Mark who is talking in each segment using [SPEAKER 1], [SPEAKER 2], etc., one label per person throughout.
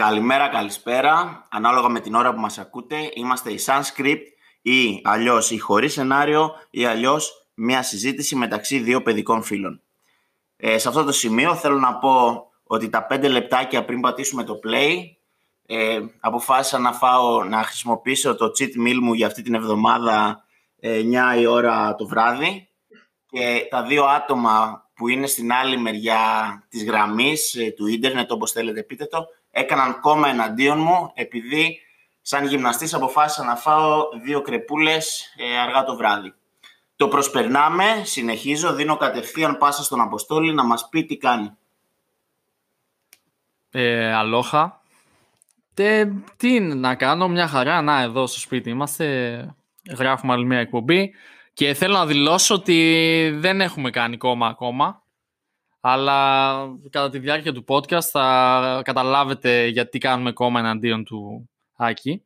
[SPEAKER 1] Καλημέρα, καλησπέρα. Ανάλογα με την ώρα που μας ακούτε, είμαστε η Sunscript ή αλλιώς η χωρίς σενάριο ή αλλιώς μια συζήτηση μεταξύ δύο παιδικών φίλων. Ε, σε αυτό το σημείο θέλω να πω ότι τα πέντε λεπτάκια πριν πατήσουμε το play ε, αποφάσισα να φάω να χρησιμοποιήσω το cheat meal μου για αυτή την εβδομάδα 9 η ώρα το βράδυ και τα δύο άτομα που είναι στην άλλη μεριά της γραμμής ε, του ίντερνετ, όπως θέλετε πείτε το, έκαναν κόμμα εναντίον μου επειδή σαν γυμναστής αποφάσισα να φάω δύο κρεπούλες ε, αργά το βράδυ. Το προσπερνάμε, συνεχίζω, δίνω κατευθείαν πάσα στον Αποστόλη να μας πει τι κάνει.
[SPEAKER 2] Ε, αλόχα. Τε, τι να κάνω, μια χαρά, να εδώ στο σπίτι είμαστε, γράφουμε άλλη μια εκπομπή και θέλω να δηλώσω ότι δεν έχουμε κάνει κόμμα ακόμα αλλά κατά τη διάρκεια του podcast θα καταλάβετε γιατί κάνουμε κόμμα εναντίον του Άκη.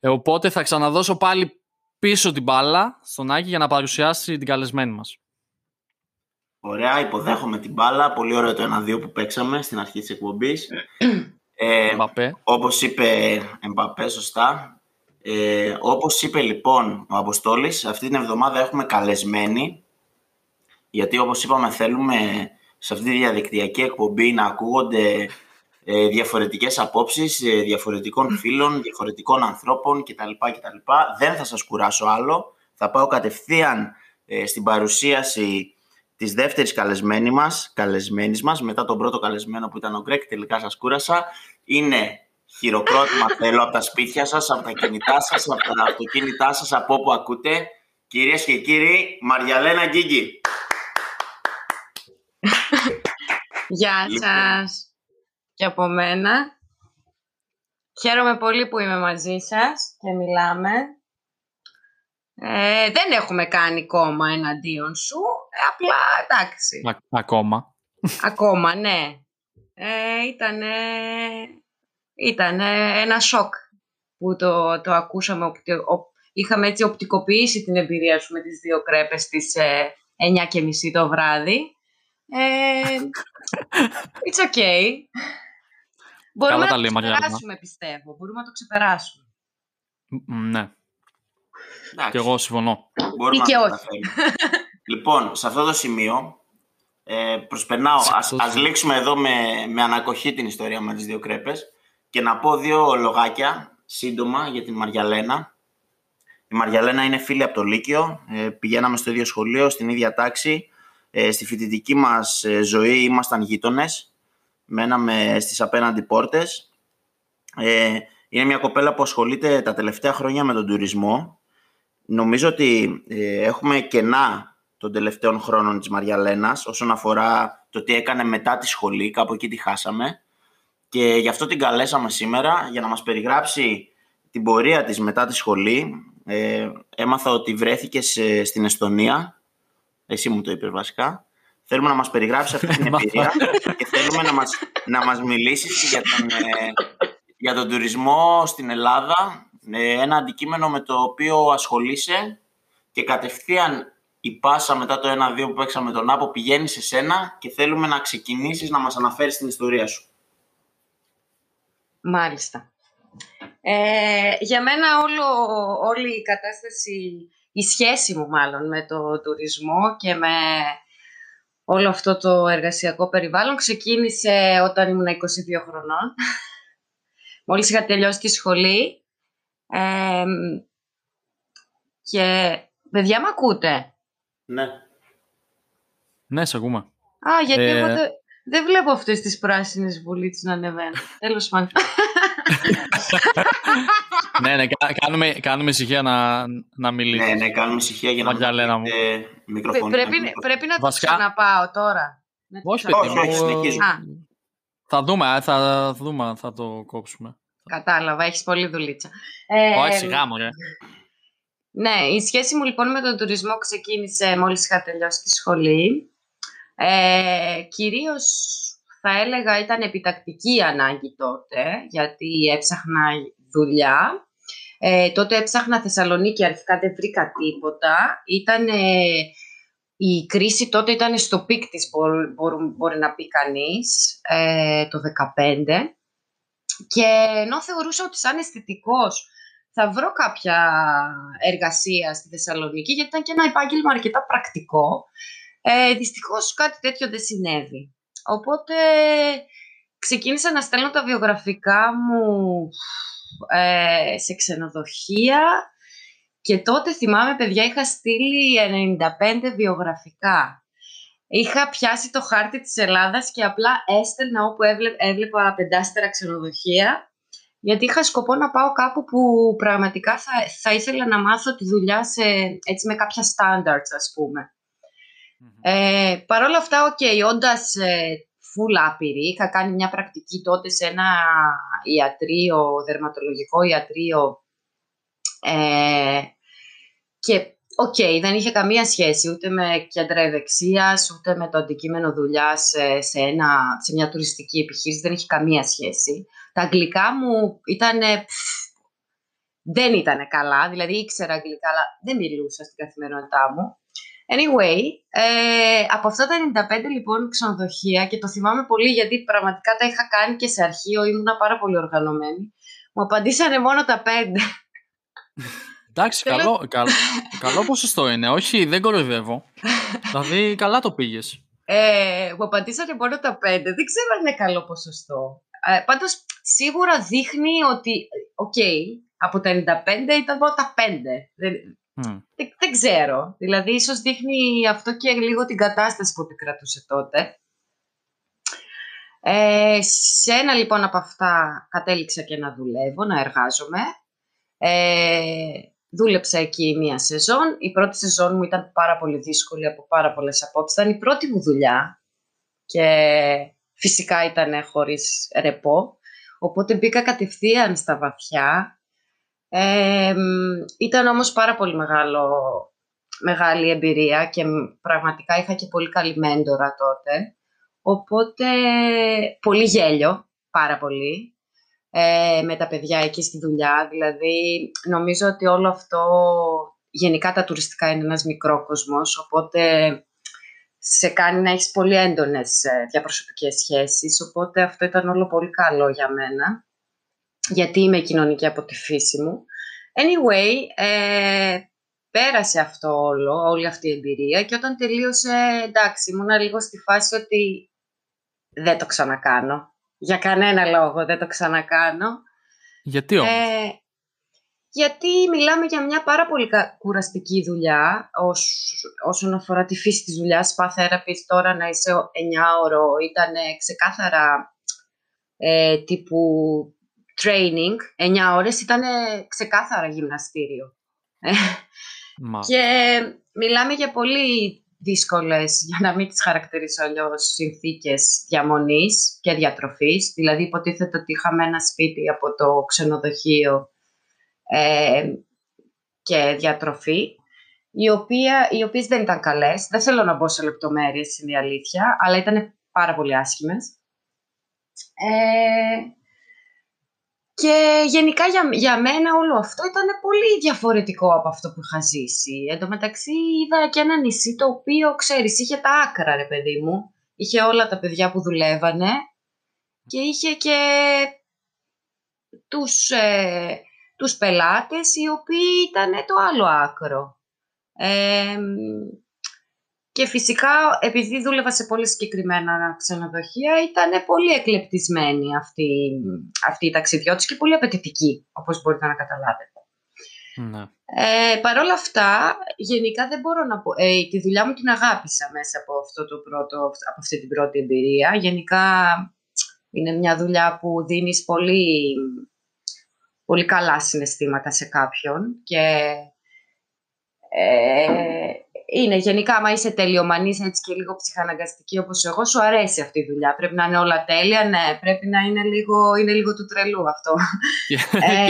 [SPEAKER 2] Ε, οπότε θα ξαναδώσω πάλι πίσω την μπάλα στον Άκη για να παρουσιάσει την καλεσμένη μας.
[SPEAKER 1] Ωραία, υποδέχομαι την μπάλα. Πολύ ωραίο το 1-2 που παίξαμε στην αρχή της εκπομπής. ε, όπως είπε Εμπαπέ, σωστά. Ε, όπως είπε λοιπόν ο Αποστόλης, αυτή την εβδομάδα έχουμε καλεσμένη, γιατί όπως είπαμε θέλουμε σε αυτή τη διαδικτυακή εκπομπή να ακούγονται ε, διαφορετικές απόψεις ε, διαφορετικών φίλων, διαφορετικών ανθρώπων κτλ. κτλ. Δεν θα σας κουράσω άλλο. Θα πάω κατευθείαν ε, στην παρουσίαση της δεύτερης καλεσμένη μας, καλεσμένης μας, μετά τον πρώτο καλεσμένο που ήταν ο Γκρέκ, τελικά σας κούρασα. Είναι χειροκρότημα θέλω από τα σπίτια σας, από τα κινητά σας, από τα αυτοκίνητά σας, από όπου ακούτε. Κυρίες και κύριοι, Μαριαλένα Γκίγκη.
[SPEAKER 3] Γεια λοιπόν. σας και από μένα. Χαίρομαι πολύ που είμαι μαζί σας και μιλάμε. Ε, δεν έχουμε κάνει κόμμα εναντίον σου, ε, απλά εντάξει.
[SPEAKER 2] ακόμα.
[SPEAKER 3] Ακόμα, ναι. Ε, ήταν ένα σοκ που το, το ακούσαμε. Είχαμε έτσι οπτικοποιήσει την εμπειρία σου με τις δύο κρέπες στις ε, 9.30 το βράδυ. Ε, it's okay. Μπορούμε να το ξεπεράσουμε, πιστεύω. Μπορούμε να το ξεπεράσουμε.
[SPEAKER 2] Ναι. Και εγώ συμφωνώ.
[SPEAKER 3] Μπορούμε Ή και όχι.
[SPEAKER 1] λοιπόν, σε αυτό το σημείο ε, προσπερνάω. Ας, ας λήξουμε εδώ με, με ανακοχή την ιστορία με τις δύο κρέπες και να πω δύο λογάκια σύντομα για την Μαριαλένα. Η Μαριαλένα είναι φίλη από το Λύκειο. Ε, πηγαίναμε στο ίδιο σχολείο, στην ίδια τάξη. Ε, στη φοιτητική μας ε, ζωή ήμασταν γείτονες. Μέναμε στις απέναντι πόρτες. Ε, είναι μια κοπέλα που ασχολείται τα τελευταία χρόνια με τον τουρισμό. Νομίζω ότι ε, έχουμε κενά των τελευταίων χρόνων της Μαριαλένας όσον αφορά το τι έκανε μετά τη σχολή, κάπου εκεί τη χάσαμε. Και γι' αυτό την καλέσαμε σήμερα για να μας περιγράψει την πορεία της μετά τη σχολή. Ε, έμαθα ότι βρέθηκες στην Εστονία εσύ μου το είπες βασικά, θέλουμε να μας περιγράψεις αυτή την εμπειρία και θέλουμε να μας, να μας μιλήσεις για τον, ε, για τον τουρισμό στην Ελλάδα, ε, ένα αντικείμενο με το οποίο ασχολείσαι και κατευθείαν η πάσα μετά το 1-2 που παίξαμε τον Άπο πηγαίνει σε σένα και θέλουμε να ξεκινήσεις να μας αναφέρεις την ιστορία σου.
[SPEAKER 3] Μάλιστα. Ε, για μένα όλο, όλη η κατάσταση η σχέση μου μάλλον με το τουρισμό και με όλο αυτό το εργασιακό περιβάλλον ξεκίνησε όταν ήμουν 22 χρονών. Μόλις είχα τελειώσει τη σχολή. και παιδιά με ακούτε;
[SPEAKER 1] Ναι.
[SPEAKER 2] Ναι, σε ακούμε.
[SPEAKER 3] Α, γιατί ε... εγώ δεν, βλέπω αυτές τις πράσινες βουλίτσες να ανεβαίνουν. Τέλος πάντων.
[SPEAKER 2] ναι, ναι, κάνουμε, κάνουμε ησυχία να, να μιλήσουμε.
[SPEAKER 1] Ναι, ναι, κάνουμε ησυχία για να
[SPEAKER 2] μην
[SPEAKER 1] μικροφωνή.
[SPEAKER 3] Πρέπει, πρέπει να το Βασικά... ξαναπάω τώρα.
[SPEAKER 2] Όχι, όχι, όχι, συνεχίζουμε. Θα δούμε, θα δούμε, θα το κόψουμε.
[SPEAKER 3] Κατάλαβα, έχεις πολύ δουλίτσα.
[SPEAKER 2] Ε, όχι, σιγά μου, ρε.
[SPEAKER 3] Ναι, η σχέση μου λοιπόν με τον τουρισμό ξεκίνησε μόλις είχα τελειώσει τη σχολή. Ε, κυρίως θα έλεγα ήταν επιτακτική ανάγκη τότε, γιατί έψαχνα δουλειά. Ε, τότε έψαχνα Θεσσαλονίκη, αρχικά δεν βρήκα τίποτα. Ήταν, η κρίση τότε ήταν στο peak της, μπορεί, μπορεί, να πει κανείς, ε, το 2015. Και ενώ θεωρούσα ότι σαν αισθητικός θα βρω κάποια εργασία στη Θεσσαλονίκη, γιατί ήταν και ένα επάγγελμα αρκετά πρακτικό, ε, δυστυχώς κάτι τέτοιο δεν συνέβη. Οπότε ξεκίνησα να στέλνω τα βιογραφικά μου ε, σε ξενοδοχεία και τότε θυμάμαι παιδιά είχα στείλει 95 βιογραφικά. Είχα πιάσει το χάρτη της Ελλάδας και απλά έστελνα όπου έβλεπα πεντάστερα ξενοδοχεία γιατί είχα σκοπό να πάω κάπου που πραγματικά θα, θα ήθελα να μάθω τη δουλειά σε, έτσι με κάποια standards ας πούμε. Ε, Παρ' όλα αυτά, OK, okay, όντας ε, full άπειρη, είχα κάνει μια πρακτική τότε σε ένα ιατρείο, δερματολογικό ιατρείο ε, και OK, okay, δεν είχε καμία σχέση ούτε με κέντρα ευεξίας, ούτε με το αντικείμενο δουλειάς σε, σε, σε μια τουριστική επιχείρηση. Δεν είχε καμία σχέση. Τα αγγλικά μου ήταν. Δεν ήταν καλά, δηλαδή ήξερα αγγλικά, αλλά δεν μιλούσα στην καθημερινότητά μου. Anyway, ε, από αυτά τα 95 λοιπόν ξενοδοχεία και το θυμάμαι πολύ γιατί πραγματικά τα είχα κάνει και σε αρχείο, ήμουνα πάρα πολύ οργανωμένη. Μου απαντήσανε μόνο τα 5.
[SPEAKER 2] Εντάξει, καλό, καλό, καλό ποσοστό είναι. Όχι, δεν κοροϊδεύω. δηλαδή, καλά το πήγες.
[SPEAKER 3] Ε, μου απαντήσανε μόνο τα 5. Δεν ξέρω αν είναι καλό ποσοστό. Ε, Πάντως, σίγουρα δείχνει ότι, οκ, από τα 95 ήταν μόνο τα 5. Δεν, δεν, ξέρω. Δηλαδή, ίσως δείχνει αυτό και λίγο την κατάσταση που επικρατούσε τότε. Ε, σε ένα λοιπόν από αυτά κατέληξα και να δουλεύω, να εργάζομαι. Ε, δούλεψα εκεί μία σεζόν. Η πρώτη σεζόν μου ήταν πάρα πολύ δύσκολη από πάρα πολλές απόψεις. Ήταν η πρώτη μου δουλειά και φυσικά ήταν χωρίς ρεπό. Οπότε μπήκα κατευθείαν στα βαθιά ήταν όμως πάρα πολύ μεγάλο, μεγάλη εμπειρία και πραγματικά είχα και πολύ καλή μέντορα τότε. Οπότε πολύ γέλιο, πάρα πολύ, ε, με τα παιδιά εκεί στη δουλειά. Δηλαδή νομίζω ότι όλο αυτό, γενικά τα τουριστικά είναι ένας μικρό κόσμος, οπότε σε κάνει να έχεις πολύ έντονες ε, διαπροσωπικές σχέσεις, οπότε αυτό ήταν όλο πολύ καλό για μένα γιατί είμαι κοινωνική από τη φύση μου. Anyway, ε, πέρασε αυτό όλο, όλη αυτή η εμπειρία και όταν τελείωσε, εντάξει, ήμουν λίγο στη φάση ότι δεν το ξανακάνω. Για κανένα λόγο δεν το ξανακάνω.
[SPEAKER 2] Γιατί όμως; Ε,
[SPEAKER 3] γιατί μιλάμε για μια πάρα πολύ κουραστική δουλειά όσον αφορά τη φύση της δουλειάς. Spa therapist τώρα να είσαι 9 ώρο ήταν ξεκάθαρα ε, τύπου training, 9 ώρες, ήταν ξεκάθαρα γυμναστήριο. Ε, και μιλάμε για πολύ δύσκολες, για να μην τις χαρακτηρίσω αλλιώς συνθήκες διαμονής και διατροφής. Δηλαδή υποτίθεται ότι είχαμε ένα σπίτι από το ξενοδοχείο ε, και διατροφή, οι, οποία, οι οποίες δεν ήταν καλές. Δεν θέλω να μπω σε λεπτομέρειες, είναι η αλήθεια, αλλά ήταν πάρα πολύ άσχημες. Ε, και γενικά για, για μένα όλο αυτό ήταν πολύ διαφορετικό από αυτό που είχα ζήσει. Εν τω μεταξύ είδα και ένα νησί το οποίο, ξέρεις, είχε τα άκρα ρε παιδί μου. Είχε όλα τα παιδιά που δουλεύανε και είχε και τους, ε, τους πελάτες οι οποίοι ήταν το άλλο άκρο. Ε, και φυσικά, επειδή δούλευα σε πολύ συγκεκριμένα ξενοδοχεία, ήταν πολύ εκλεπτισμένη αυτή, αυτή η ταξιδιώτης και πολύ απαιτητική, όπως μπορείτε να καταλάβετε.
[SPEAKER 2] Ναι.
[SPEAKER 3] Ε, Παρ' όλα αυτά, γενικά δεν μπορώ να πω... Ε, τη δουλειά μου την αγάπησα μέσα από, αυτό το πρώτο, από αυτή την πρώτη εμπειρία. Γενικά είναι μια δουλειά που δίνεις πολύ, πολύ καλά συναισθήματα σε κάποιον και ε, είναι γενικά, άμα είσαι τελειομανής έτσι και λίγο ψυχαναγκαστική όπως εγώ, σου αρέσει αυτή η δουλειά. Πρέπει να είναι όλα τέλεια, ναι, πρέπει να είναι λίγο, είναι λίγο του τρελού αυτό.
[SPEAKER 2] Και,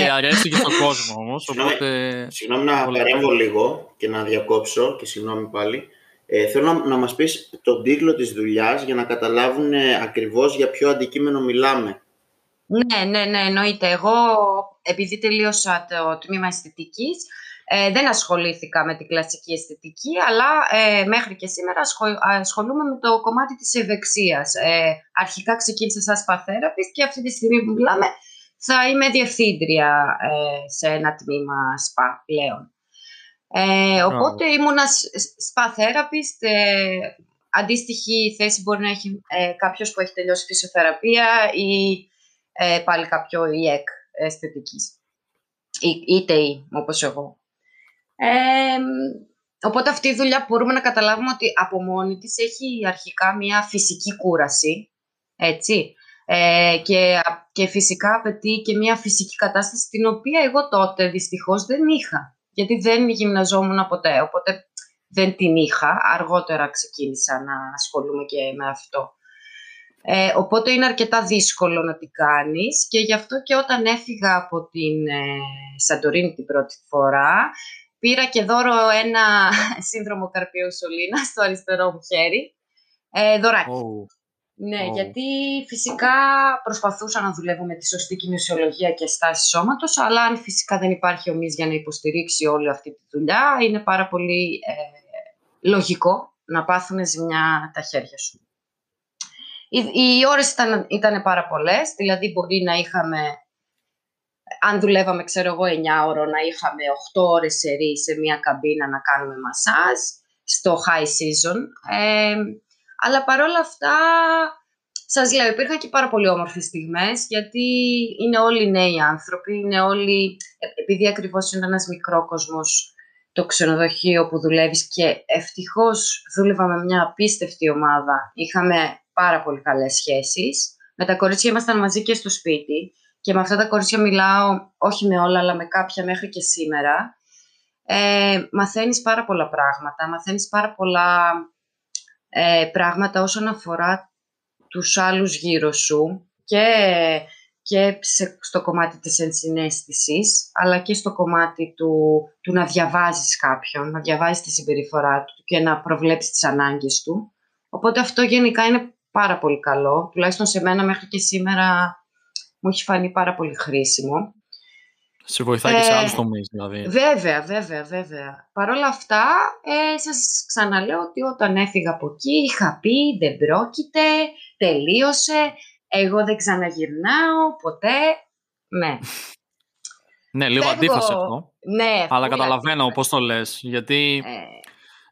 [SPEAKER 2] ε, αρέσει και στον κόσμο όμως, οπότε...
[SPEAKER 1] Συγγνώμη να παρέμβω λίγο και να διακόψω και συγγνώμη πάλι. Ε, θέλω να, να μας πεις τον τίτλο της δουλειάς για να καταλάβουν ε, ακριβώς για ποιο αντικείμενο μιλάμε.
[SPEAKER 3] Ναι, ναι, ναι, εννοείται. Εγώ, επειδή τελείωσα το τμήμα αισθητικής, ε, δεν ασχολήθηκα με την κλασική αισθητική, αλλά ε, μέχρι και σήμερα ασχολούμαι με το κομμάτι της ευεξίας. Ε, αρχικά ξεκίνησα σαν σπαθέραπης και αυτή τη στιγμή που μιλάμε θα είμαι διευθύντρια ε, σε ένα τμήμα ΣΠΑ πλέον. Ε, οπότε ήμουνα spa therapist. Ε, αντίστοιχη θέση μπορεί να έχει ε, κάποιος που έχει τελειώσει φυσιοθεραπεία ή ε, πάλι κάποιο ΙΕΚ αισθητικής. Είτε ή, όπως εγώ. Ε, οπότε αυτή η δουλειά μπορούμε να καταλάβουμε ότι από μόνη της έχει αρχικά μια φυσική κούραση, έτσι, ε, και, και φυσικά απαιτεί και μια φυσική κατάσταση την οποία εγώ τότε δυστυχώς δεν είχα, γιατί δεν γυμναζόμουν ποτέ, οπότε δεν την είχα, αργότερα ξεκίνησα να ασχολούμαι και με αυτό. Ε, οπότε είναι αρκετά δύσκολο να την κάνεις και γι' αυτό και όταν έφυγα από την ε, Σαντορίνη την πρώτη φορά πήρα και δώρο ένα σύνδρομο καρπίου σωλήνας στο αριστερό μου χέρι, ε, δωράκι. Ναι, γιατί φυσικά προσπαθούσα να δουλεύω με τη σωστή κοινωνιολογία και στάση σώματος, αλλά αν φυσικά δεν υπάρχει ομοίς για να υποστηρίξει όλη αυτή τη δουλειά, είναι πάρα πολύ ε, λογικό να πάθουν ζημιά τα χέρια σου. Οι, οι ώρες ήταν, ήταν πάρα πολλές, δηλαδή μπορεί να είχαμε, αν δουλεύαμε ξέρω εγώ 9 ώρο, να είχαμε 8 ώρες σερί σε μια καμπίνα να κάνουμε μασάζ στο high season. Ε, αλλά παρόλα αυτά, σας λέω, υπήρχαν και πάρα πολύ όμορφες στιγμές, γιατί είναι όλοι νέοι άνθρωποι, είναι όλοι, ε, επειδή ακριβώς είναι ένας μικρό κόσμος το ξενοδοχείο που δουλεύεις και ευτυχώς δούλευα με μια απίστευτη ομάδα. Είχαμε πάρα πολύ καλές σχέσεις. Με τα κορίτσια ήμασταν μαζί και στο σπίτι και με αυτά τα κορίτσια μιλάω όχι με όλα αλλά με κάποια μέχρι και σήμερα. Ε, μαθαίνεις πάρα πολλά πράγματα, μαθαίνεις πάρα πολλά ε, πράγματα όσον αφορά τους άλλους γύρω σου και και στο κομμάτι της ενσυναίσθησης, αλλά και στο κομμάτι του, του να διαβάζεις κάποιον, να διαβάζεις τη συμπεριφορά του και να προβλέψεις τις ανάγκες του. Οπότε αυτό γενικά είναι πάρα πολύ καλό. Τουλάχιστον σε μένα μέχρι και σήμερα μου έχει φανεί πάρα πολύ χρήσιμο.
[SPEAKER 2] Σε βοηθάει και σε ε, άλλους τομείς, δηλαδή.
[SPEAKER 3] Βέβαια, βέβαια, βέβαια. Παρ' όλα αυτά, ε, σας ξαναλέω ότι όταν έφυγα από εκεί είχα πει δεν πρόκειται, τελείωσε, εγώ δεν ξαναγυρνάω ποτέ. Ναι.
[SPEAKER 2] ναι, λίγο αντίφαση αυτό.
[SPEAKER 3] Ναι,
[SPEAKER 2] αλλά καταλαβαίνω πώς το λες. Γιατί. Ε...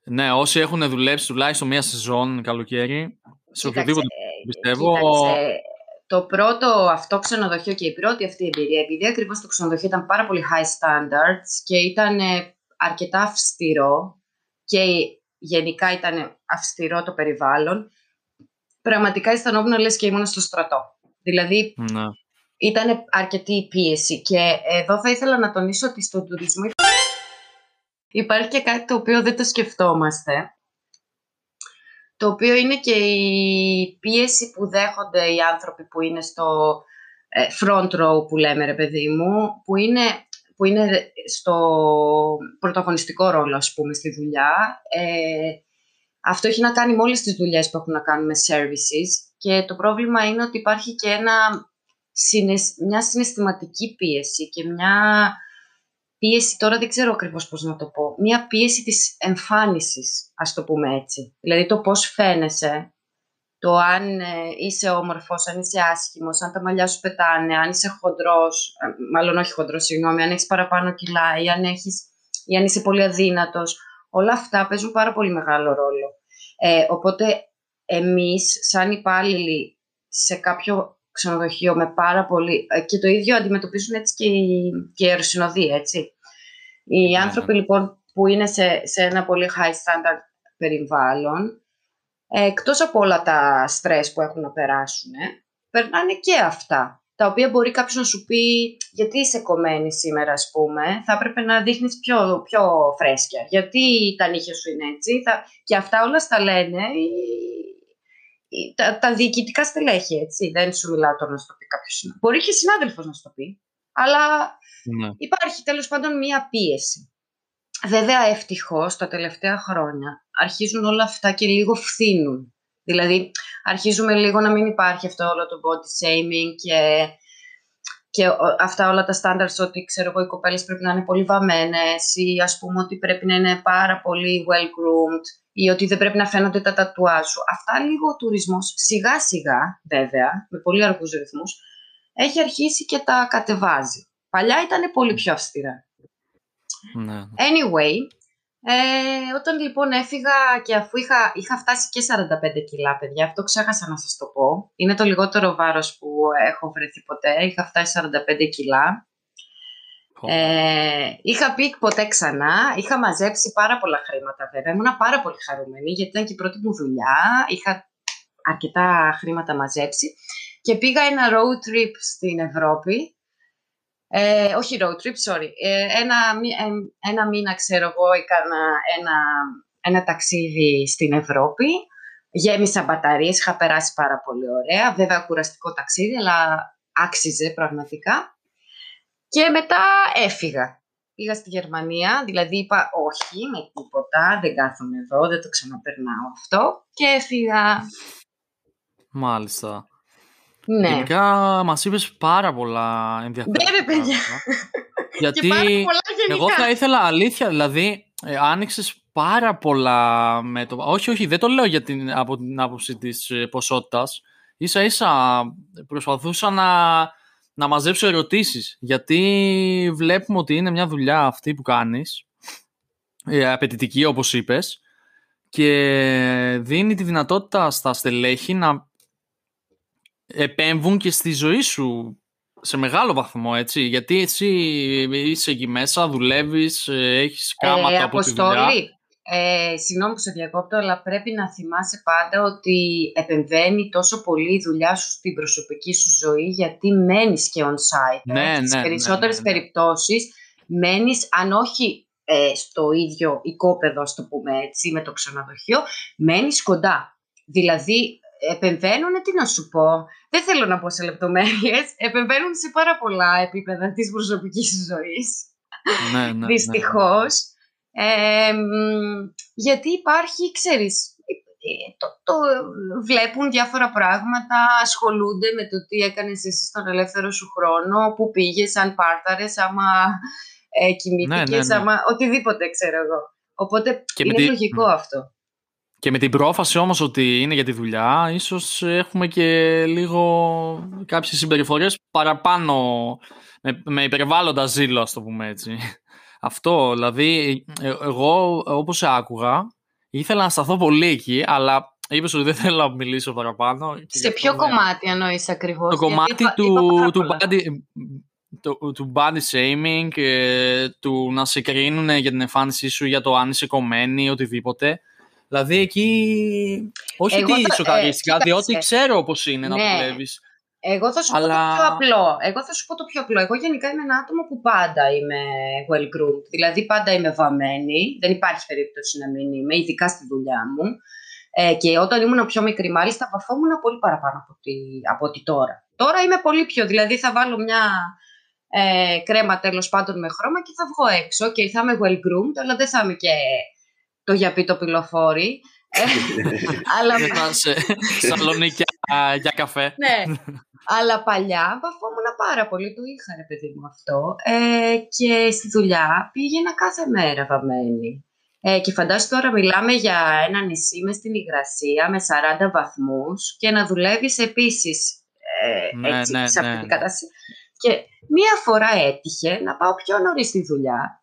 [SPEAKER 2] Ναι, όσοι έχουν δουλέψει τουλάχιστον μία σεζόν καλοκαίρι, σε οποιοδήποτε ε, πιστεύω. Κοίταξε,
[SPEAKER 3] το πρώτο αυτό ξενοδοχείο και η πρώτη αυτή εμπειρία, επειδή ακριβώς το ξενοδοχείο ήταν πάρα πολύ high standards και ήταν ε, αρκετά αυστηρό και γενικά ήταν αυστηρό το περιβάλλον, πραγματικά αισθανόμουν λες και ήμουν στο στρατό. Δηλαδή ναι. ήταν αρκετή πίεση και εδώ θα ήθελα να τονίσω ότι στον τουρισμό υπάρχει και κάτι το οποίο δεν το σκεφτόμαστε το οποίο είναι και η πίεση που δέχονται οι άνθρωποι που είναι στο ε, front row που λέμε ρε παιδί μου, που είναι, που είναι στο πρωταγωνιστικό ρόλο ας πούμε στη δουλειά. Ε, αυτό έχει να κάνει με όλες τις δουλειές που έχουν να κάνουν με services και το πρόβλημα είναι ότι υπάρχει και ένα, μια συναισθηματική πίεση και μια πίεση, τώρα δεν ξέρω ακριβώς πώς να το πω, μια πίεση της εμφάνισης, ας το πούμε έτσι. Δηλαδή το πώς φαίνεσαι, το αν ε, είσαι όμορφος, αν είσαι άσχημος, αν τα μαλλιά σου πετάνε, αν είσαι χοντρός, ε, μάλλον όχι χοντρός, συγγνώμη, αν έχεις παραπάνω κιλά ή αν, έχεις, ή αν είσαι πολύ αδύνατος Όλα αυτά παίζουν πάρα πολύ μεγάλο ρόλο. Ε, οπότε εμείς σαν υπάλληλοι σε κάποιο ξενοδοχείο με πάρα πολύ... Ε, και το ίδιο αντιμετωπίζουν έτσι και οι, και οι έτσι. Οι ναι, άνθρωποι ναι. λοιπόν που είναι σε, σε ένα πολύ high standard περιβάλλον, ε, εκτός από όλα τα στρες που έχουν να περάσουν, περνάνε και αυτά τα οποία μπορεί κάποιος να σου πει γιατί είσαι κομμένη σήμερα, ας πούμε, θα έπρεπε να δείχνεις πιο, πιο φρέσκια. Γιατί τα νύχια σου είναι έτσι. Θα... Και αυτά όλα στα λένε τα, τα διοικητικά στελέχη, έτσι. Δεν σου μιλάω τώρα να σου το πει κάποιος. Μπορεί και συνάδελφος να σου το πει. Αλλά ναι. υπάρχει τέλος πάντων μία πίεση. Βέβαια, ευτυχώς τα τελευταία χρόνια αρχίζουν όλα αυτά και λίγο φθήνουν. Δηλαδή, αρχίζουμε λίγο να μην υπάρχει αυτό όλο το body shaming και, και αυτά όλα τα standards ότι ξέρω εγώ οι κοπέλες πρέπει να είναι πολύ βαμμένες ή ας πούμε ότι πρέπει να είναι πάρα πολύ well groomed ή ότι δεν πρέπει να φαίνονται τα τατουάζ σου. Αυτά λίγο ο τουρισμός σιγά σιγά βέβαια, με πολύ αργούς ρυθμούς, έχει αρχίσει και τα κατεβάζει. Παλιά ήταν πολύ πιο αυστηρά.
[SPEAKER 2] Ναι.
[SPEAKER 3] Anyway, ε, όταν λοιπόν έφυγα και αφού είχα, είχα φτάσει και 45 κιλά, παιδιά, αυτό ξέχασα να σας το πω. Είναι το λιγότερο βάρος που έχω βρεθεί ποτέ. Είχα φτάσει 45 κιλά. Ε, είχα πει ποτέ ξανά. Είχα μαζέψει πάρα πολλά χρήματα βέβαια. Ήμουν πάρα πολύ χαρούμενη γιατί ήταν και η πρώτη μου δουλειά. Είχα αρκετά χρήματα μαζέψει. Και πήγα ένα road trip στην Ευρώπη ε, όχι road trip, sorry. Ε, ένα, ε, ένα μήνα, ξέρω εγώ, έκανα ένα, ένα ταξίδι στην Ευρώπη. Γέμισα μπαταρίες, είχα περάσει πάρα πολύ ωραία. Βέβαια, κουραστικό ταξίδι, αλλά άξιζε πραγματικά. Και μετά έφυγα. Πήγα στη Γερμανία, δηλαδή είπα όχι με τίποτα, δεν κάθομαι εδώ, δεν το ξαναπερνάω αυτό και έφυγα.
[SPEAKER 2] Μάλιστα.
[SPEAKER 3] Ναι.
[SPEAKER 2] Γενικά μας είπες πάρα πολλά ενδιαφέροντα.
[SPEAKER 3] Ναι, ρε παιδιά.
[SPEAKER 2] Γιατί
[SPEAKER 3] Και πάρα πολλά γενικά.
[SPEAKER 2] εγώ θα ήθελα αλήθεια, δηλαδή ε, άνοιξες πάρα πολλά μέτωπα. Όχι, όχι, δεν το λέω για την, από την άποψη της ε, ποσότητας. Ίσα ίσα προσπαθούσα να, να μαζέψω ερωτήσεις. Γιατί βλέπουμε ότι είναι μια δουλειά αυτή που κάνεις, ε, απαιτητική όπως είπες, και δίνει τη δυνατότητα στα στελέχη να επέμβουν και στη ζωή σου σε μεγάλο βαθμό, έτσι. Γιατί εσύ είσαι εκεί μέσα, δουλεύεις, ε, έχεις κάματα
[SPEAKER 3] ε,
[SPEAKER 2] από τη δουλειά.
[SPEAKER 3] Αποστόλη, ε, συγγνώμη που σε διακόπτω, αλλά πρέπει να θυμάσαι πάντα ότι επεμβαίνει τόσο πολύ η δουλειά σου στην προσωπική σου ζωή, γιατί μένεις και on-site.
[SPEAKER 2] Ναι,
[SPEAKER 3] ε. Στις
[SPEAKER 2] ναι,
[SPEAKER 3] περισσότερες
[SPEAKER 2] ναι, ναι, ναι.
[SPEAKER 3] περιπτώσεις μένεις, αν όχι ε, στο ίδιο οικόπεδο, ας το πούμε έτσι, με το ξενοδοχείο, μένεις κοντά. Δηλαδή, επεμβαίνουν, τι να σου πω, δεν θέλω να πω σε λεπτομέρειες, επεμβαίνουν σε πάρα πολλά επίπεδα της προσωπικής σου ζωής
[SPEAKER 2] Ναι, ναι, ναι.
[SPEAKER 3] δυστυχώς. Ε, μ, γιατί υπάρχει, ξέρεις, ε, το, το βλέπουν διάφορα πράγματα, ασχολούνται με το τι έκανες εσύ στον ελεύθερο σου χρόνο, που πήγες, αν πάρταρες, άμα ε, κοιμήθηκες,
[SPEAKER 2] Ναι, ναι, ναι.
[SPEAKER 3] άμα οτιδήποτε ξέρω εγώ. Οπότε
[SPEAKER 2] Και με
[SPEAKER 3] είναι
[SPEAKER 2] τη-
[SPEAKER 3] λογικό
[SPEAKER 2] ναι.
[SPEAKER 3] αυτό.
[SPEAKER 2] Και με την πρόφαση όμως ότι είναι για τη δουλειά, ίσως έχουμε και λίγο κάποιες συμπεριφορές παραπάνω, με, με υπερβάλλοντα ζήλο, ας το πούμε έτσι. Αυτό, δηλαδή, ε, εγώ όπως σε άκουγα, ήθελα να σταθώ πολύ εκεί, αλλά είπες ότι δεν θέλω να μιλήσω παραπάνω. και γι'
[SPEAKER 3] Σε
[SPEAKER 2] αυτό
[SPEAKER 3] ποιο
[SPEAKER 2] δεν-
[SPEAKER 3] κομμάτι εννοείς ακριβώς;
[SPEAKER 2] Το
[SPEAKER 3] γιατί
[SPEAKER 2] κομμάτι
[SPEAKER 3] είπα-
[SPEAKER 2] του,
[SPEAKER 3] είπα πάρα
[SPEAKER 2] του,
[SPEAKER 3] πολλά.
[SPEAKER 2] body, του, του body shaming, ε, του να σε κρίνουν για την εμφάνισή σου, για το αν είσαι κομμένη, οτιδήποτε. Δηλαδή εκεί, όχι
[SPEAKER 3] Εγώ
[SPEAKER 2] ότι
[SPEAKER 3] θα-
[SPEAKER 2] σοκαρίστηκα,
[SPEAKER 3] ε, κοίταξε.
[SPEAKER 2] διότι ξέρω πώς είναι να
[SPEAKER 3] Ναι.
[SPEAKER 2] δουλεύεις.
[SPEAKER 3] Εγώ θα σου πω
[SPEAKER 2] Αλλά-
[SPEAKER 3] το πιο απλό. Εγώ θα σου πω το πιο απλό. Εγώ γενικά είμαι ένα άτομο που πάντα είμαι well groomed. Δηλαδή πάντα είμαι βαμμένη. Δεν υπάρχει περίπτωση να μην είμαι, ειδικά στη δουλειά μου. Ε, και όταν ήμουν πιο μικρή, μάλιστα, βαφόμουν πολύ παραπάνω από ότι, από ότι τώρα. Τώρα είμαι πολύ πιο. Δηλαδή θα βάλω μια ε, κρέμα τέλος πάντων με χρώμα και θα βγω έξω και θα είμαι well groomed, αλλά δεν θα είμαι και το γιαπί το πυλοφόρι. Ε, αλλά
[SPEAKER 2] Δεν θα σε σαλονίκια για καφέ.
[SPEAKER 3] ναι. Αλλά παλιά βαφόμουν πάρα πολύ, το είχα ρε παιδί μου αυτό. Ε, και στη δουλειά πήγαινα κάθε μέρα βαμμένη. Ε, και φαντάσου τώρα μιλάμε για ένα νησί μες στην υγρασία με 40 βαθμούς και να δουλεύεις επίσης ε,
[SPEAKER 2] Ναι,
[SPEAKER 3] έτσι,
[SPEAKER 2] ναι,
[SPEAKER 3] σε αυτή
[SPEAKER 2] ναι,
[SPEAKER 3] την
[SPEAKER 2] ναι.
[SPEAKER 3] κατάσταση. Και μία φορά έτυχε να πάω πιο νωρίς στη δουλειά,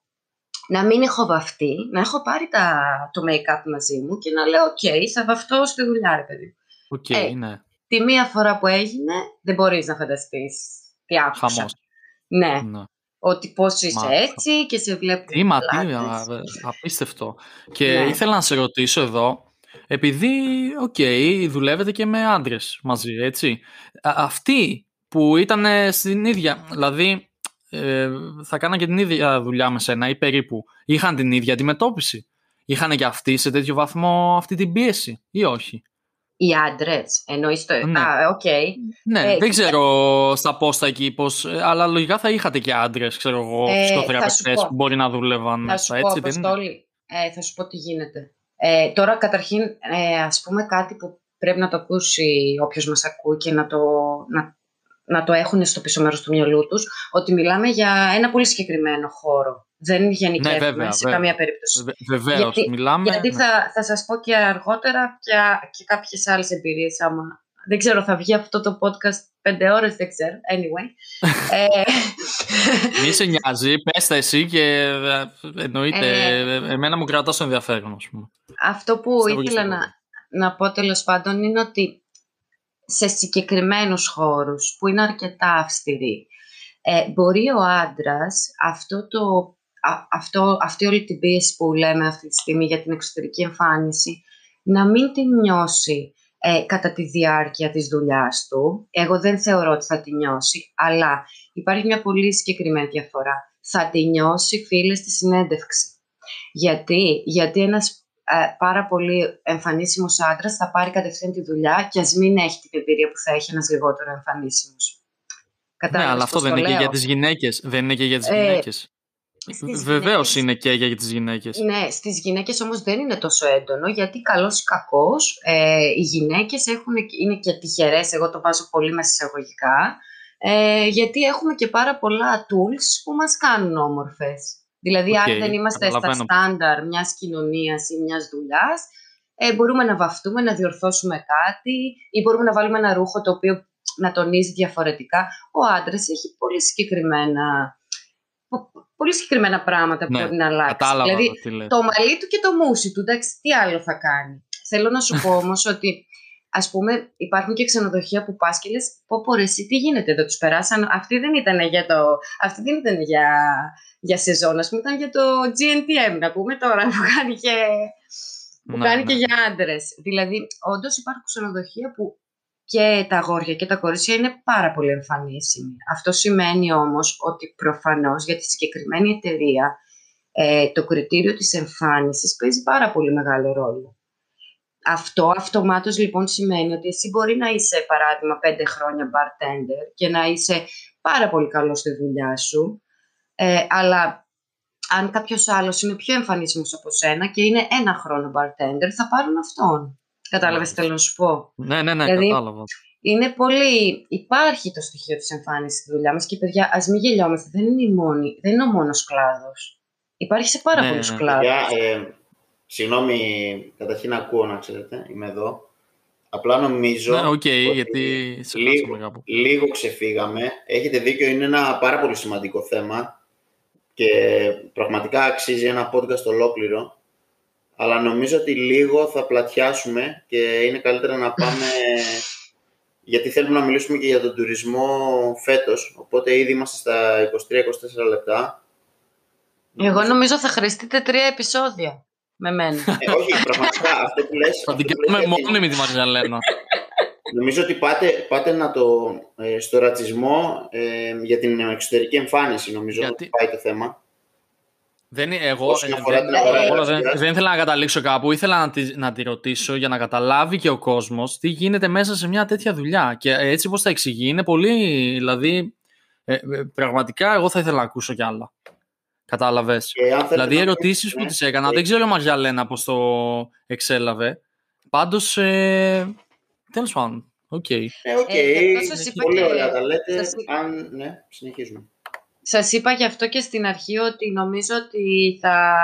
[SPEAKER 3] να μην έχω βαφτεί, να έχω πάρει τα, το make-up μαζί μου και να λέω «OK, θα βαφτώ στη δουλειά ρε παιδί μου».
[SPEAKER 2] Οκ,
[SPEAKER 3] Ε,
[SPEAKER 2] ναι.
[SPEAKER 3] Τη μία φορά που έγινε, δεν μπορείς να φανταστείς τι άκουσα.
[SPEAKER 2] Χαμός.
[SPEAKER 3] Ναι,
[SPEAKER 2] Ναι.
[SPEAKER 3] ότι πώς είσαι
[SPEAKER 2] Μάλιστα.
[SPEAKER 3] έτσι και σε βλέπουν
[SPEAKER 2] Τι, μα, τι,
[SPEAKER 3] πλάτες.
[SPEAKER 2] α, απίστευτο. Και
[SPEAKER 3] Ναι.
[SPEAKER 2] ήθελα να σε ρωτήσω εδώ, επειδή, οκ, δουλεύετε και με άντρες μαζί, έτσι. Α- αυτοί που ήταν στην ίδια, δηλαδή ε, θα κάναν και την ίδια δουλειά με σένα ή περίπου, είχαν την ίδια αντιμετώπιση. Είχαν και αυτοί σε τέτοιο βαθμό αυτή την πίεση ή όχι;
[SPEAKER 3] Οι άντρες, εννοείς το...
[SPEAKER 2] Ναι.
[SPEAKER 3] Α, οκ.
[SPEAKER 2] Ναι,
[SPEAKER 3] Ε,
[SPEAKER 2] δεν ξέρω στα πόστα εκεί πώς, ε, αλλά λογικά θα είχατε και άντρες, ξέρω εγώ,
[SPEAKER 3] Ε, θα σου
[SPEAKER 2] φυσικοθεραπευτές
[SPEAKER 3] πω.
[SPEAKER 2] που μπορεί να δούλευαν
[SPEAKER 3] Θα
[SPEAKER 2] μέσα,
[SPEAKER 3] σου πω,
[SPEAKER 2] έτσι δεν είναι;
[SPEAKER 3] Αποστόλη, ε, θα σου πω τι γίνεται. Ε, τώρα, καταρχήν, ε, ας πούμε κάτι που πρέπει να το ακούσει όποιος μας ακούει και να το, να, να το έχουν στο πίσω μέρος του μυαλού τους, ότι μιλάμε για ένα πολύ συγκεκριμένο χώρο. Δεν γενικεύουμε
[SPEAKER 2] Ναι, βέβαια,
[SPEAKER 3] σε
[SPEAKER 2] βέβαια.
[SPEAKER 3] καμία περίπτωση.
[SPEAKER 2] Βεβαίως,
[SPEAKER 3] Γιατί-
[SPEAKER 2] μιλάμε.
[SPEAKER 3] Γιατί
[SPEAKER 2] ναι.
[SPEAKER 3] θα, θα σας πω και αργότερα και, και κάποιες άλλες εμπειρίες άμα Δεν ξέρω, θα βγει αυτό το podcast πέντε ώρες, δεν ξέρω. Anyway. ε,
[SPEAKER 2] Μη σε νοιάζει, πες τα εσύ και ε, εννοείται, ε, εμένα μου κρατάς το ενδιαφέρον, ας πούμε.
[SPEAKER 3] Αυτό που ήθελα να, να πω τέλος πάντων είναι ότι σε συγκεκριμένους χώρους που είναι αρκετά αυστηροί, ε, μπορεί ο άντρας αυτό το, αυτό, αυτή όλη την πίεση που λέμε αυτή τη στιγμή για την εξωτερική εμφάνιση να μην την νιώσει ε, κατά τη διάρκεια της δουλειάς του. Εγώ δεν θεωρώ ότι θα τη νιώσει, αλλά υπάρχει μια πολύ συγκεκριμένη διαφορά. Θα τη νιώσει φίλε στη συνέντευξη. Γιατί, Γιατί ένας ε, πάρα πολύ εμφανίσιμος άντρας θα πάρει κατευθείαν τη δουλειά και ας μην έχει την εμπειρία που θα έχει ένας λιγότερο εμφανίσιμος.
[SPEAKER 2] ναι, αλλά αυτό δεν είναι και για τις γυναίκες. Δεν είναι και για τις ε, γυναίκες. Βεβαίως είναι και για τις γυναίκες.
[SPEAKER 3] Ναι, στις γυναίκες όμως δεν είναι τόσο έντονο γιατί καλός ή κακός ε, οι γυναίκες είναι και τυχερές. Εγώ το βάζω πολύ μέσα εισαγωγικά. Ε, γιατί έχουμε και πάρα πολλά tools που μας κάνουν όμορφες. Δηλαδή, okay, αν δεν είμαστε στα στάνταρ μιας κοινωνίας ή μιας δουλειάς, ε, μπορούμε να βαφτούμε, να διορθώσουμε κάτι ή μπορούμε να βάλουμε ένα ρούχο το οποίο να τονίζει διαφορετικά. Ο άντρας έχει πολύ συγκεκριμένα πολύ συγκεκριμένα πράγματα που ναι, μπορεί να αλλάξει. δηλαδή, το μαλλί του και το μουσι του, εντάξει, τι άλλο θα κάνει. Θέλω να σου πω όμως ότι Α πούμε, υπάρχουν και ξενοδοχεία που πας και λες: Πω, πω, εσύ, τι γίνεται εδώ, τους περάσαν. Αυτή δεν ήταν για, το, αυτή δεν ήταν για, για σεζόν, ας πούμε, ήταν για το GNTM, να πούμε τώρα, που κάνει και, που ναι, κάνει ναι. και για άντρες. Δηλαδή, όντως υπάρχουν ξενοδοχεία που και τα αγόρια και τα κορίτσια είναι πάρα πολύ εμφανίσιμοι. Αυτό σημαίνει όμως ότι προφανώς για τη συγκεκριμένη εταιρεία ε, το κριτήριο της εμφάνισης παίζει πάρα πολύ μεγάλο ρόλο. Αυτό αυτομάτως λοιπόν σημαίνει ότι εσύ μπορεί να είσαι παράδειγμα πέντε χρόνια bartender και να είσαι πάρα πολύ καλός στη δουλειά σου, ε, αλλά αν κάποιος άλλος είναι πιο εμφανίσιμος από σένα και είναι ένα χρόνο bartender, θα πάρουν αυτόν. Κατάλαβες τι θέλω να σου πω;
[SPEAKER 2] Ναι, ναι, ναι, δηλαδή, κατάλαβα.
[SPEAKER 3] Είναι πολύ. Υπάρχει το στοιχείο της εμφάνισης στη δουλειά μας και παιδιά, ας μην γελιόμαστε. Δεν είναι, η μόνη, δεν είναι ο μόνος κλάδος. Υπάρχει σε πάρα ναι, πολλούς ναι. κλάδους.
[SPEAKER 1] Ε, συγγνώμη, καταρχήν ακούω να ξέρετε, είμαι εδώ. Απλά νομίζω.
[SPEAKER 2] Ναι, okay, γιατί σε
[SPEAKER 1] λίγο, λίγο ξεφύγαμε. Έχετε δίκιο, είναι ένα πάρα πολύ σημαντικό θέμα και πραγματικά αξίζει ένα podcast ολόκληρο αλλά νομίζω ότι λίγο θα πλατιάσουμε και είναι καλύτερα να πάμε γιατί θέλουμε να μιλήσουμε και για τον τουρισμό φέτος, οπότε ήδη είμαστε στα 23-24 λεπτά.
[SPEAKER 3] Εγώ νομίζω θα χρειαστείτε τρία επεισόδια με μένα.
[SPEAKER 1] Ε, όχι, πραγματικά αυτό που λες...
[SPEAKER 2] Θα την κάνουμε μόνη με τη Μαριζαλένα.
[SPEAKER 1] Νομίζω ότι πάτε, πάτε να το, ε, στο ρατσισμό ε, για την εξωτερική εμφάνιση, νομίζω γιατί... ότι πάει το θέμα.
[SPEAKER 2] Δεν, εγώ δεν, δεν, δεν, ήθελα να καταλήξω κάπου. Ήθελα να τη, να τη ρωτήσω για να καταλάβει και ο κόσμος τι γίνεται μέσα σε μια τέτοια δουλειά. Και έτσι όπως τα εξηγεί είναι πολύ. Δηλαδή, ε, ε, πραγματικά εγώ θα ήθελα να ακούσω κι άλλα. Κατάλαβες. Δηλαδή, οι ερωτήσεις που της έκανα, δεν ξέρω Μαριαλένα πώς το εξέλαβε. Πάντως. Ε, Τέλος πάντων. OK. Okay.
[SPEAKER 1] Ε, okay. Πολύ ωραία τα λέτε. Αν... Ναι, συνεχίζουμε.
[SPEAKER 3] Σας είπα γι' αυτό και στην αρχή ότι νομίζω ότι θα,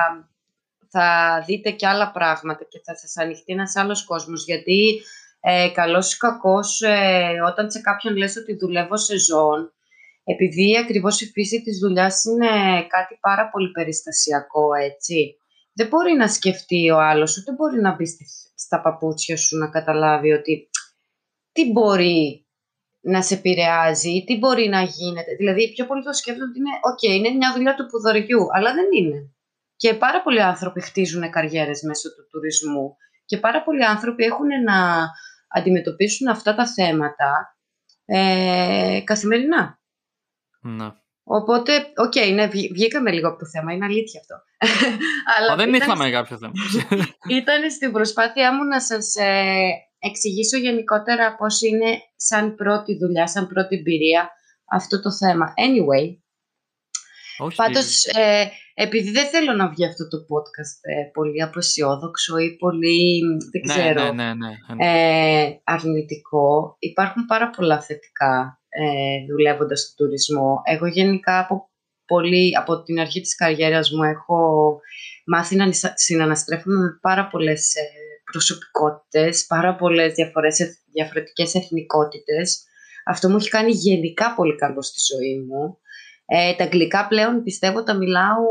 [SPEAKER 3] θα δείτε και άλλα πράγματα και θα σας ανοιχτεί ένας άλλος κόσμος γιατί ε, καλός ή κακός ε, όταν σε κάποιον λες ότι δουλεύω σε ζών επειδή ακριβώς η φύση της δουλειάς είναι κάτι πάρα πολύ περιστασιακό έτσι δεν μπορεί να σκεφτεί ο άλλος ούτε μπορεί να μπει στα παπούτσια σου να καταλάβει ότι τι μπορεί να σε επηρεάζει, τι μπορεί να γίνεται. Δηλαδή, πιο πολύ το σκέφτονται ότι είναι, OK, είναι μια δουλειά του πουδοριού, αλλά δεν είναι. Και πάρα πολλοί άνθρωποι χτίζουν καριέρες μέσω του τουρισμού και πάρα πολλοί άνθρωποι έχουν να αντιμετωπίσουν αυτά τα θέματα ε, καθημερινά.
[SPEAKER 2] Να.
[SPEAKER 3] Οπότε, OK, okay, ναι, βγήκαμε λίγο από το θέμα, είναι αλήθεια αυτό.
[SPEAKER 2] Αλλά δεν είχαμε κάποιο θέμα.
[SPEAKER 3] ήταν στην προσπάθειά μου να σας ε, εξηγήσω γενικότερα πώς είναι σαν πρώτη δουλειά, σαν πρώτη εμπειρία αυτό το θέμα. Anyway,
[SPEAKER 2] Όχι.
[SPEAKER 3] πάντως ε, επειδή δεν θέλω να βγει αυτό το podcast ε, πολύ απαισιόδοξο ή πολύ, δεν
[SPEAKER 2] ναι,
[SPEAKER 3] ξέρω,
[SPEAKER 2] ναι, ναι,
[SPEAKER 3] ε, αρνητικό, υπάρχουν πάρα πολλά θετικά ε, δουλεύοντας στον τουρισμό. Εγώ γενικά από, πολύ, από την αρχή της καριέρας μου έχω μάθει να συναναστρέφομαι με πάρα πολλές προσωπικότητες, πάρα πολλές διαφορές, διαφορετικές εθνικότητες. Αυτό μου έχει κάνει γενικά πολύ καλό στη ζωή μου. Ε, τα αγγλικά πλέον πιστεύω τα μιλάω,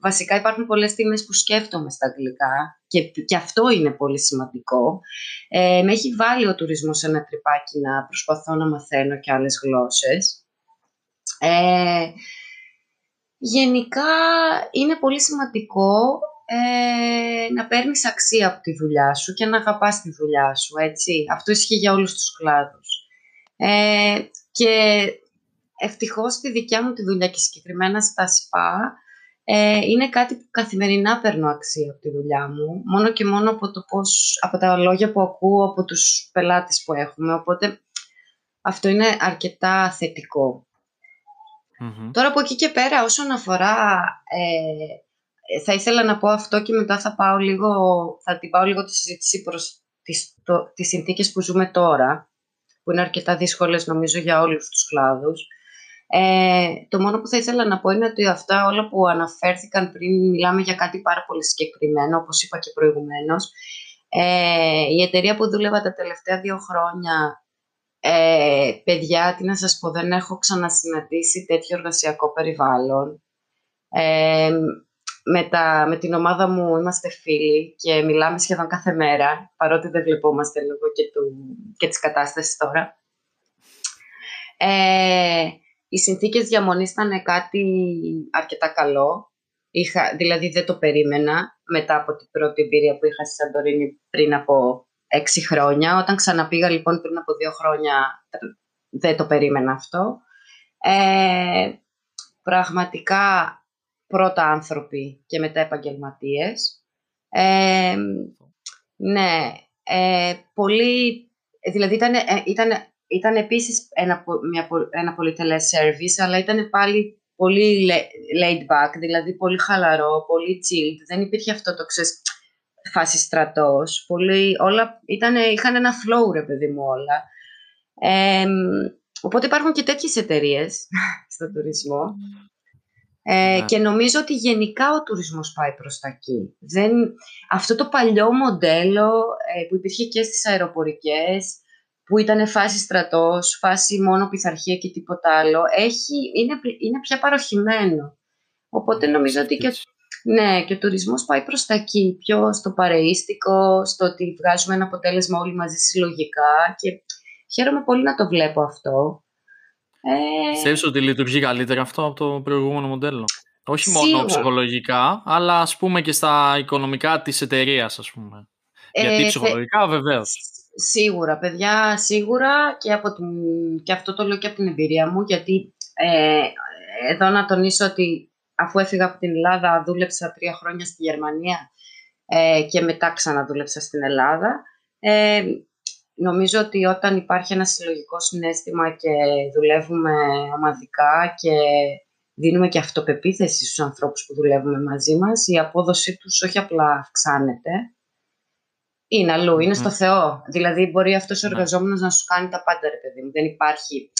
[SPEAKER 3] βασικά υπάρχουν πολλές στιγμές που σκέφτομαι στα αγγλικά και, και αυτό είναι πολύ σημαντικό. Ε, με έχει βάλει ο τουρισμός σε ένα τρυπάκι να προσπαθώ να μαθαίνω και άλλες γλώσσες. Ε, γενικά είναι πολύ σημαντικό ε, να παίρνεις αξία από τη δουλειά σου και να αγαπάς τη δουλειά σου, έτσι. Αυτό ισχύει για όλους τους κλάδους. Ε, και ευτυχώς στη δικιά μου τη δουλειά και συγκεκριμένα στα ΣΠΑ ε, είναι κάτι που καθημερινά παίρνω αξία από τη δουλειά μου, μόνο και μόνο από, το πώς, από τα λόγια που ακούω από τους πελάτες που έχουμε, οπότε αυτό είναι αρκετά Τώρα από εκεί και πέρα όσον αφορά, ε, θα ήθελα να πω αυτό και μετά θα, πάω λίγο, θα την πάω λίγο τη συζήτηση προς τις, το, τις συνθήκες που ζούμε τώρα, που είναι αρκετά δύσκολες νομίζω για όλους τους κλάδους. Ε, το μόνο που θα ήθελα να πω είναι ότι αυτά όλα που αναφέρθηκαν πριν μιλάμε για κάτι πάρα πολύ συγκεκριμένο, όπως είπα και προηγουμένως. Ε, η εταιρεία που δούλευα τα τελευταία δύο χρόνια, ε, παιδιά, τι να σας πω, δεν έχω ξανασυναντήσει τέτοιο εργασιακό περιβάλλον. Ε, με, τα, με την ομάδα μου είμαστε φίλοι και μιλάμε σχεδόν κάθε μέρα, παρότι δεν βλεπόμαστε λόγω και, του, και της κατάστασης τώρα. Ε, οι συνθήκες διαμονής ήταν κάτι αρκετά καλό. Είχα, δηλαδή δεν το περίμενα μετά από την πρώτη εμπειρία που είχα στη Σαντορίνη πριν από έξι χρόνια. Όταν ξαναπήγα λοιπόν πριν από δύο χρόνια δεν το περίμενα αυτό. Ε, πραγματικά πρώτα άνθρωποι και μετά επαγγελματίες. Ε, ναι, ε, πολύ, δηλαδή ήταν, ήταν ήταν επίσης ένα, μια, ένα πολύ τελέ service, αλλά ήταν πάλι πολύ laid back, δηλαδή πολύ χαλαρό, πολύ chilled. Δεν υπήρχε αυτό το ξέρεις, φάση στρατός. Πολύ, όλα ήταν, είχαν ένα flow, ρε παιδί μου, όλα. οπότε υπάρχουν και τέτοιες εταιρείες στον τουρισμό. Ε, ναι. Και νομίζω ότι γενικά ο τουρισμός πάει προς τα εκεί. Δεν, αυτό το παλιό μοντέλο ε, που υπήρχε και στις αεροπορικές, που ήταν φάση στρατός, φάση μόνο πειθαρχία και τίποτα άλλο, έχει, είναι, είναι πια παροχημένο. Οπότε ναι, νομίζω ότι και, ναι, και ο τουρισμός πάει προς τα εκεί, πιο στο παρεΐστικο, στο ότι βγάζουμε ένα αποτέλεσμα όλοι μαζί συλλογικά και χαίρομαι πολύ να το βλέπω αυτό.
[SPEAKER 2] Ε... Ξέρεις ότι λειτουργεί καλύτερα αυτό από το προηγούμενο μοντέλο; Όχι μόνο ψυχολογικά, αλλά ας πούμε και στα οικονομικά της εταιρείας, ας πούμε. Ε, Γιατί ψυχολογικά θε... βεβαίως.
[SPEAKER 3] Σίγουρα, παιδιά, σίγουρα και, από την, και αυτό το λέω και από την εμπειρία μου, γιατί ε, εδώ να τονίσω ότι αφού έφυγα από την Ελλάδα δούλεψα τρία χρόνια στη Γερμανία ε, και μετά ξαναδούλεψα στην Ελλάδα. Ε, νομίζω ότι όταν υπάρχει ένα συλλογικό συνέστημα και δουλεύουμε ομαδικά και δίνουμε και αυτοπεποίθηση στους ανθρώπους που δουλεύουμε μαζί μας, η απόδοσή τους όχι απλά αυξάνεται, είναι αλλού, είναι στο Θεό. Δηλαδή, μπορεί αυτός ο ναι. εργαζόμενος να σου κάνει τα πάντα, ρε παιδί μου. Δεν υπάρχει.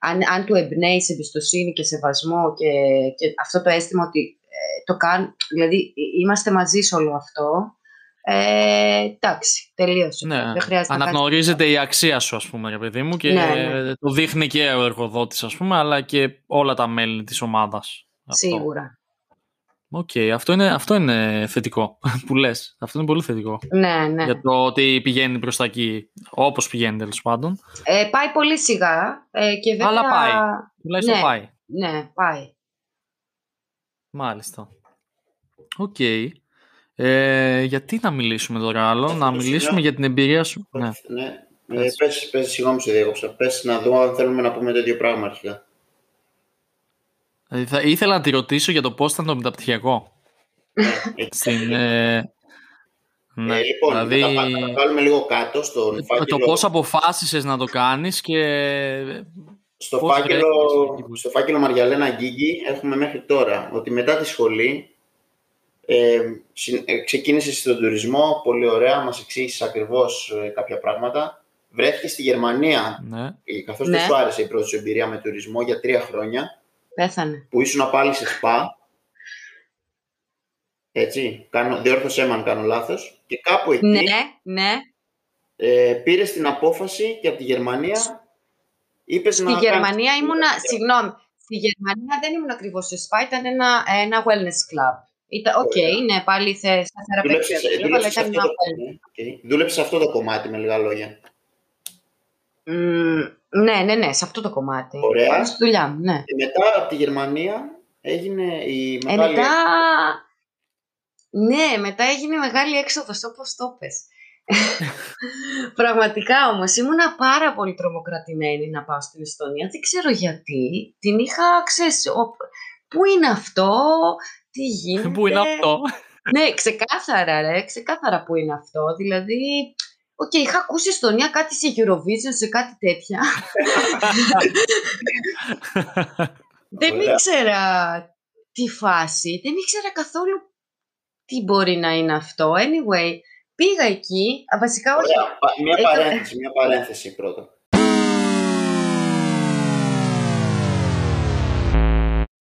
[SPEAKER 3] Αν, αν του εμπνέεις εμπιστοσύνη και σεβασμό και, και αυτό το αίσθημα ότι ε, το κάνει. Δηλαδή, είμαστε μαζί σε όλο αυτό. Ε, εντάξει, τελείωσε.
[SPEAKER 2] Ναι. Δεν χρειάζεται Αναγνωρίζεται η αξία σου, ας πούμε, ρε παιδί μου, και ναι, ναι. το δείχνει και ο εργοδότης, ας πούμε, αλλά και όλα τα μέλη της ομάδας.
[SPEAKER 3] Σίγουρα.
[SPEAKER 2] OK, okay, αυτό, είναι, αυτό είναι θετικό που λες. Αυτό είναι πολύ θετικό.
[SPEAKER 3] Ναι, ναι.
[SPEAKER 2] Για το ότι πηγαίνει προς τα εκεί, όπως πηγαίνει τέλος πάντων.
[SPEAKER 3] Ε, πάει πολύ σιγά ε, και βέβαια...
[SPEAKER 2] Αλλά πάει. Τουλάχιστον
[SPEAKER 3] ναι,
[SPEAKER 2] πάει.
[SPEAKER 3] Ναι, πάει.
[SPEAKER 2] Μάλιστα. OK. Okay. Ε, γιατί να μιλήσουμε τώρα άλλο, να μιλήσουμε για την εμπειρία σου;
[SPEAKER 1] Ναι, ναι. Ε, πες, πες, συγγνώμη σου διέκοψα. Πες να δούμε αν θέλουμε να πούμε το ίδιο πράγμα αρχικά.
[SPEAKER 2] Δηλαδή θα ήθελα να τη ρωτήσω για το πώς ήταν το μεταπτυχιακό. Στην, ε,
[SPEAKER 1] ναι, ε, λοιπόν, δηλαδή, θα βάλουμε λίγο κάτω στον
[SPEAKER 2] το,
[SPEAKER 1] φάκελο.
[SPEAKER 2] Το πώς αποφάσισες να το κάνεις και...
[SPEAKER 1] Στο φάκελο, στο φάκελο Μαριαλένα Γκίγκη έχουμε μέχρι τώρα ότι μετά τη σχολή ε, ε ξεκίνησες στον τουρισμό, πολύ ωραία, μας εξήγησες ακριβώς ε, κάποια πράγματα. Βρέθηκες στη Γερμανία, ναι. Ε, καθώς ναι. δεν σου άρεσε η πρώτη σου εμπειρία με τουρισμό για τρία χρόνια
[SPEAKER 3] Πέθανε.
[SPEAKER 1] Που ήσουν πάλι σε σπα. Έτσι, κάνω, διόρθωσέ με αν κάνω λάθος. Και κάπου εκεί
[SPEAKER 3] Ναι, ναι.
[SPEAKER 1] ε, πήρες την απόφαση και από τη Γερμανία είπες
[SPEAKER 3] Στη
[SPEAKER 1] να
[SPEAKER 3] Γερμανία
[SPEAKER 1] κάνεις-
[SPEAKER 3] ήμουνα, συγγνώμη, στη Γερμανία δεν ήμουν ακριβώς σε σπα, ήταν ένα, ένα wellness club. Ήταν, οκ,
[SPEAKER 1] Ωραία.
[SPEAKER 3] ναι, πάλι θε, στα
[SPEAKER 1] Δούλεψες,
[SPEAKER 3] θεραπευτικά, αλλά
[SPEAKER 1] δούλεψες σε
[SPEAKER 3] ήταν
[SPEAKER 1] αυτό
[SPEAKER 3] ένα
[SPEAKER 1] το,
[SPEAKER 3] wellness.
[SPEAKER 1] ναι, οκ. Δούλεψες σε αυτό το κομμάτι με λίγα λόγια.
[SPEAKER 3] Μμμ, ναι, ναι, ναι, σε αυτό το κομμάτι.
[SPEAKER 1] Ωραία.
[SPEAKER 3] Στη δουλειά μου, ναι.
[SPEAKER 1] Και μετά από τη Γερμανία έγινε η
[SPEAKER 3] Ε,
[SPEAKER 1] μεγάλη...
[SPEAKER 3] μετά... Ναι, μετά έγινε μεγάλη έξοδος, όπως το πες. Πραγματικά όμως, ήμουνα πάρα πολύ τρομοκρατημένη να πάω στην Εστονία. Δεν ξέρω γιατί. Την είχα, ξέρεις, ο- πού είναι αυτό, τι γίνεται;
[SPEAKER 2] Πού είναι αυτό;
[SPEAKER 3] Ναι, ξεκάθαρα ρε, ξεκάθαρα που είναι αυτό. Δηλαδή, οκ, είχα ακούσει Εστονία κάτι σε Eurovision, σε κάτι τέτοια. Δεν
[SPEAKER 1] Ωραία.
[SPEAKER 3] ήξερα τη φάση, δεν ήξερα καθόλου τι μπορεί να είναι αυτό. Anyway, πήγα εκεί, α, βασικά όχι.
[SPEAKER 1] Ωραία. Πα- Μια
[SPEAKER 3] Έκανα-
[SPEAKER 1] παρένθεση, μια παρένθεση πρώτα.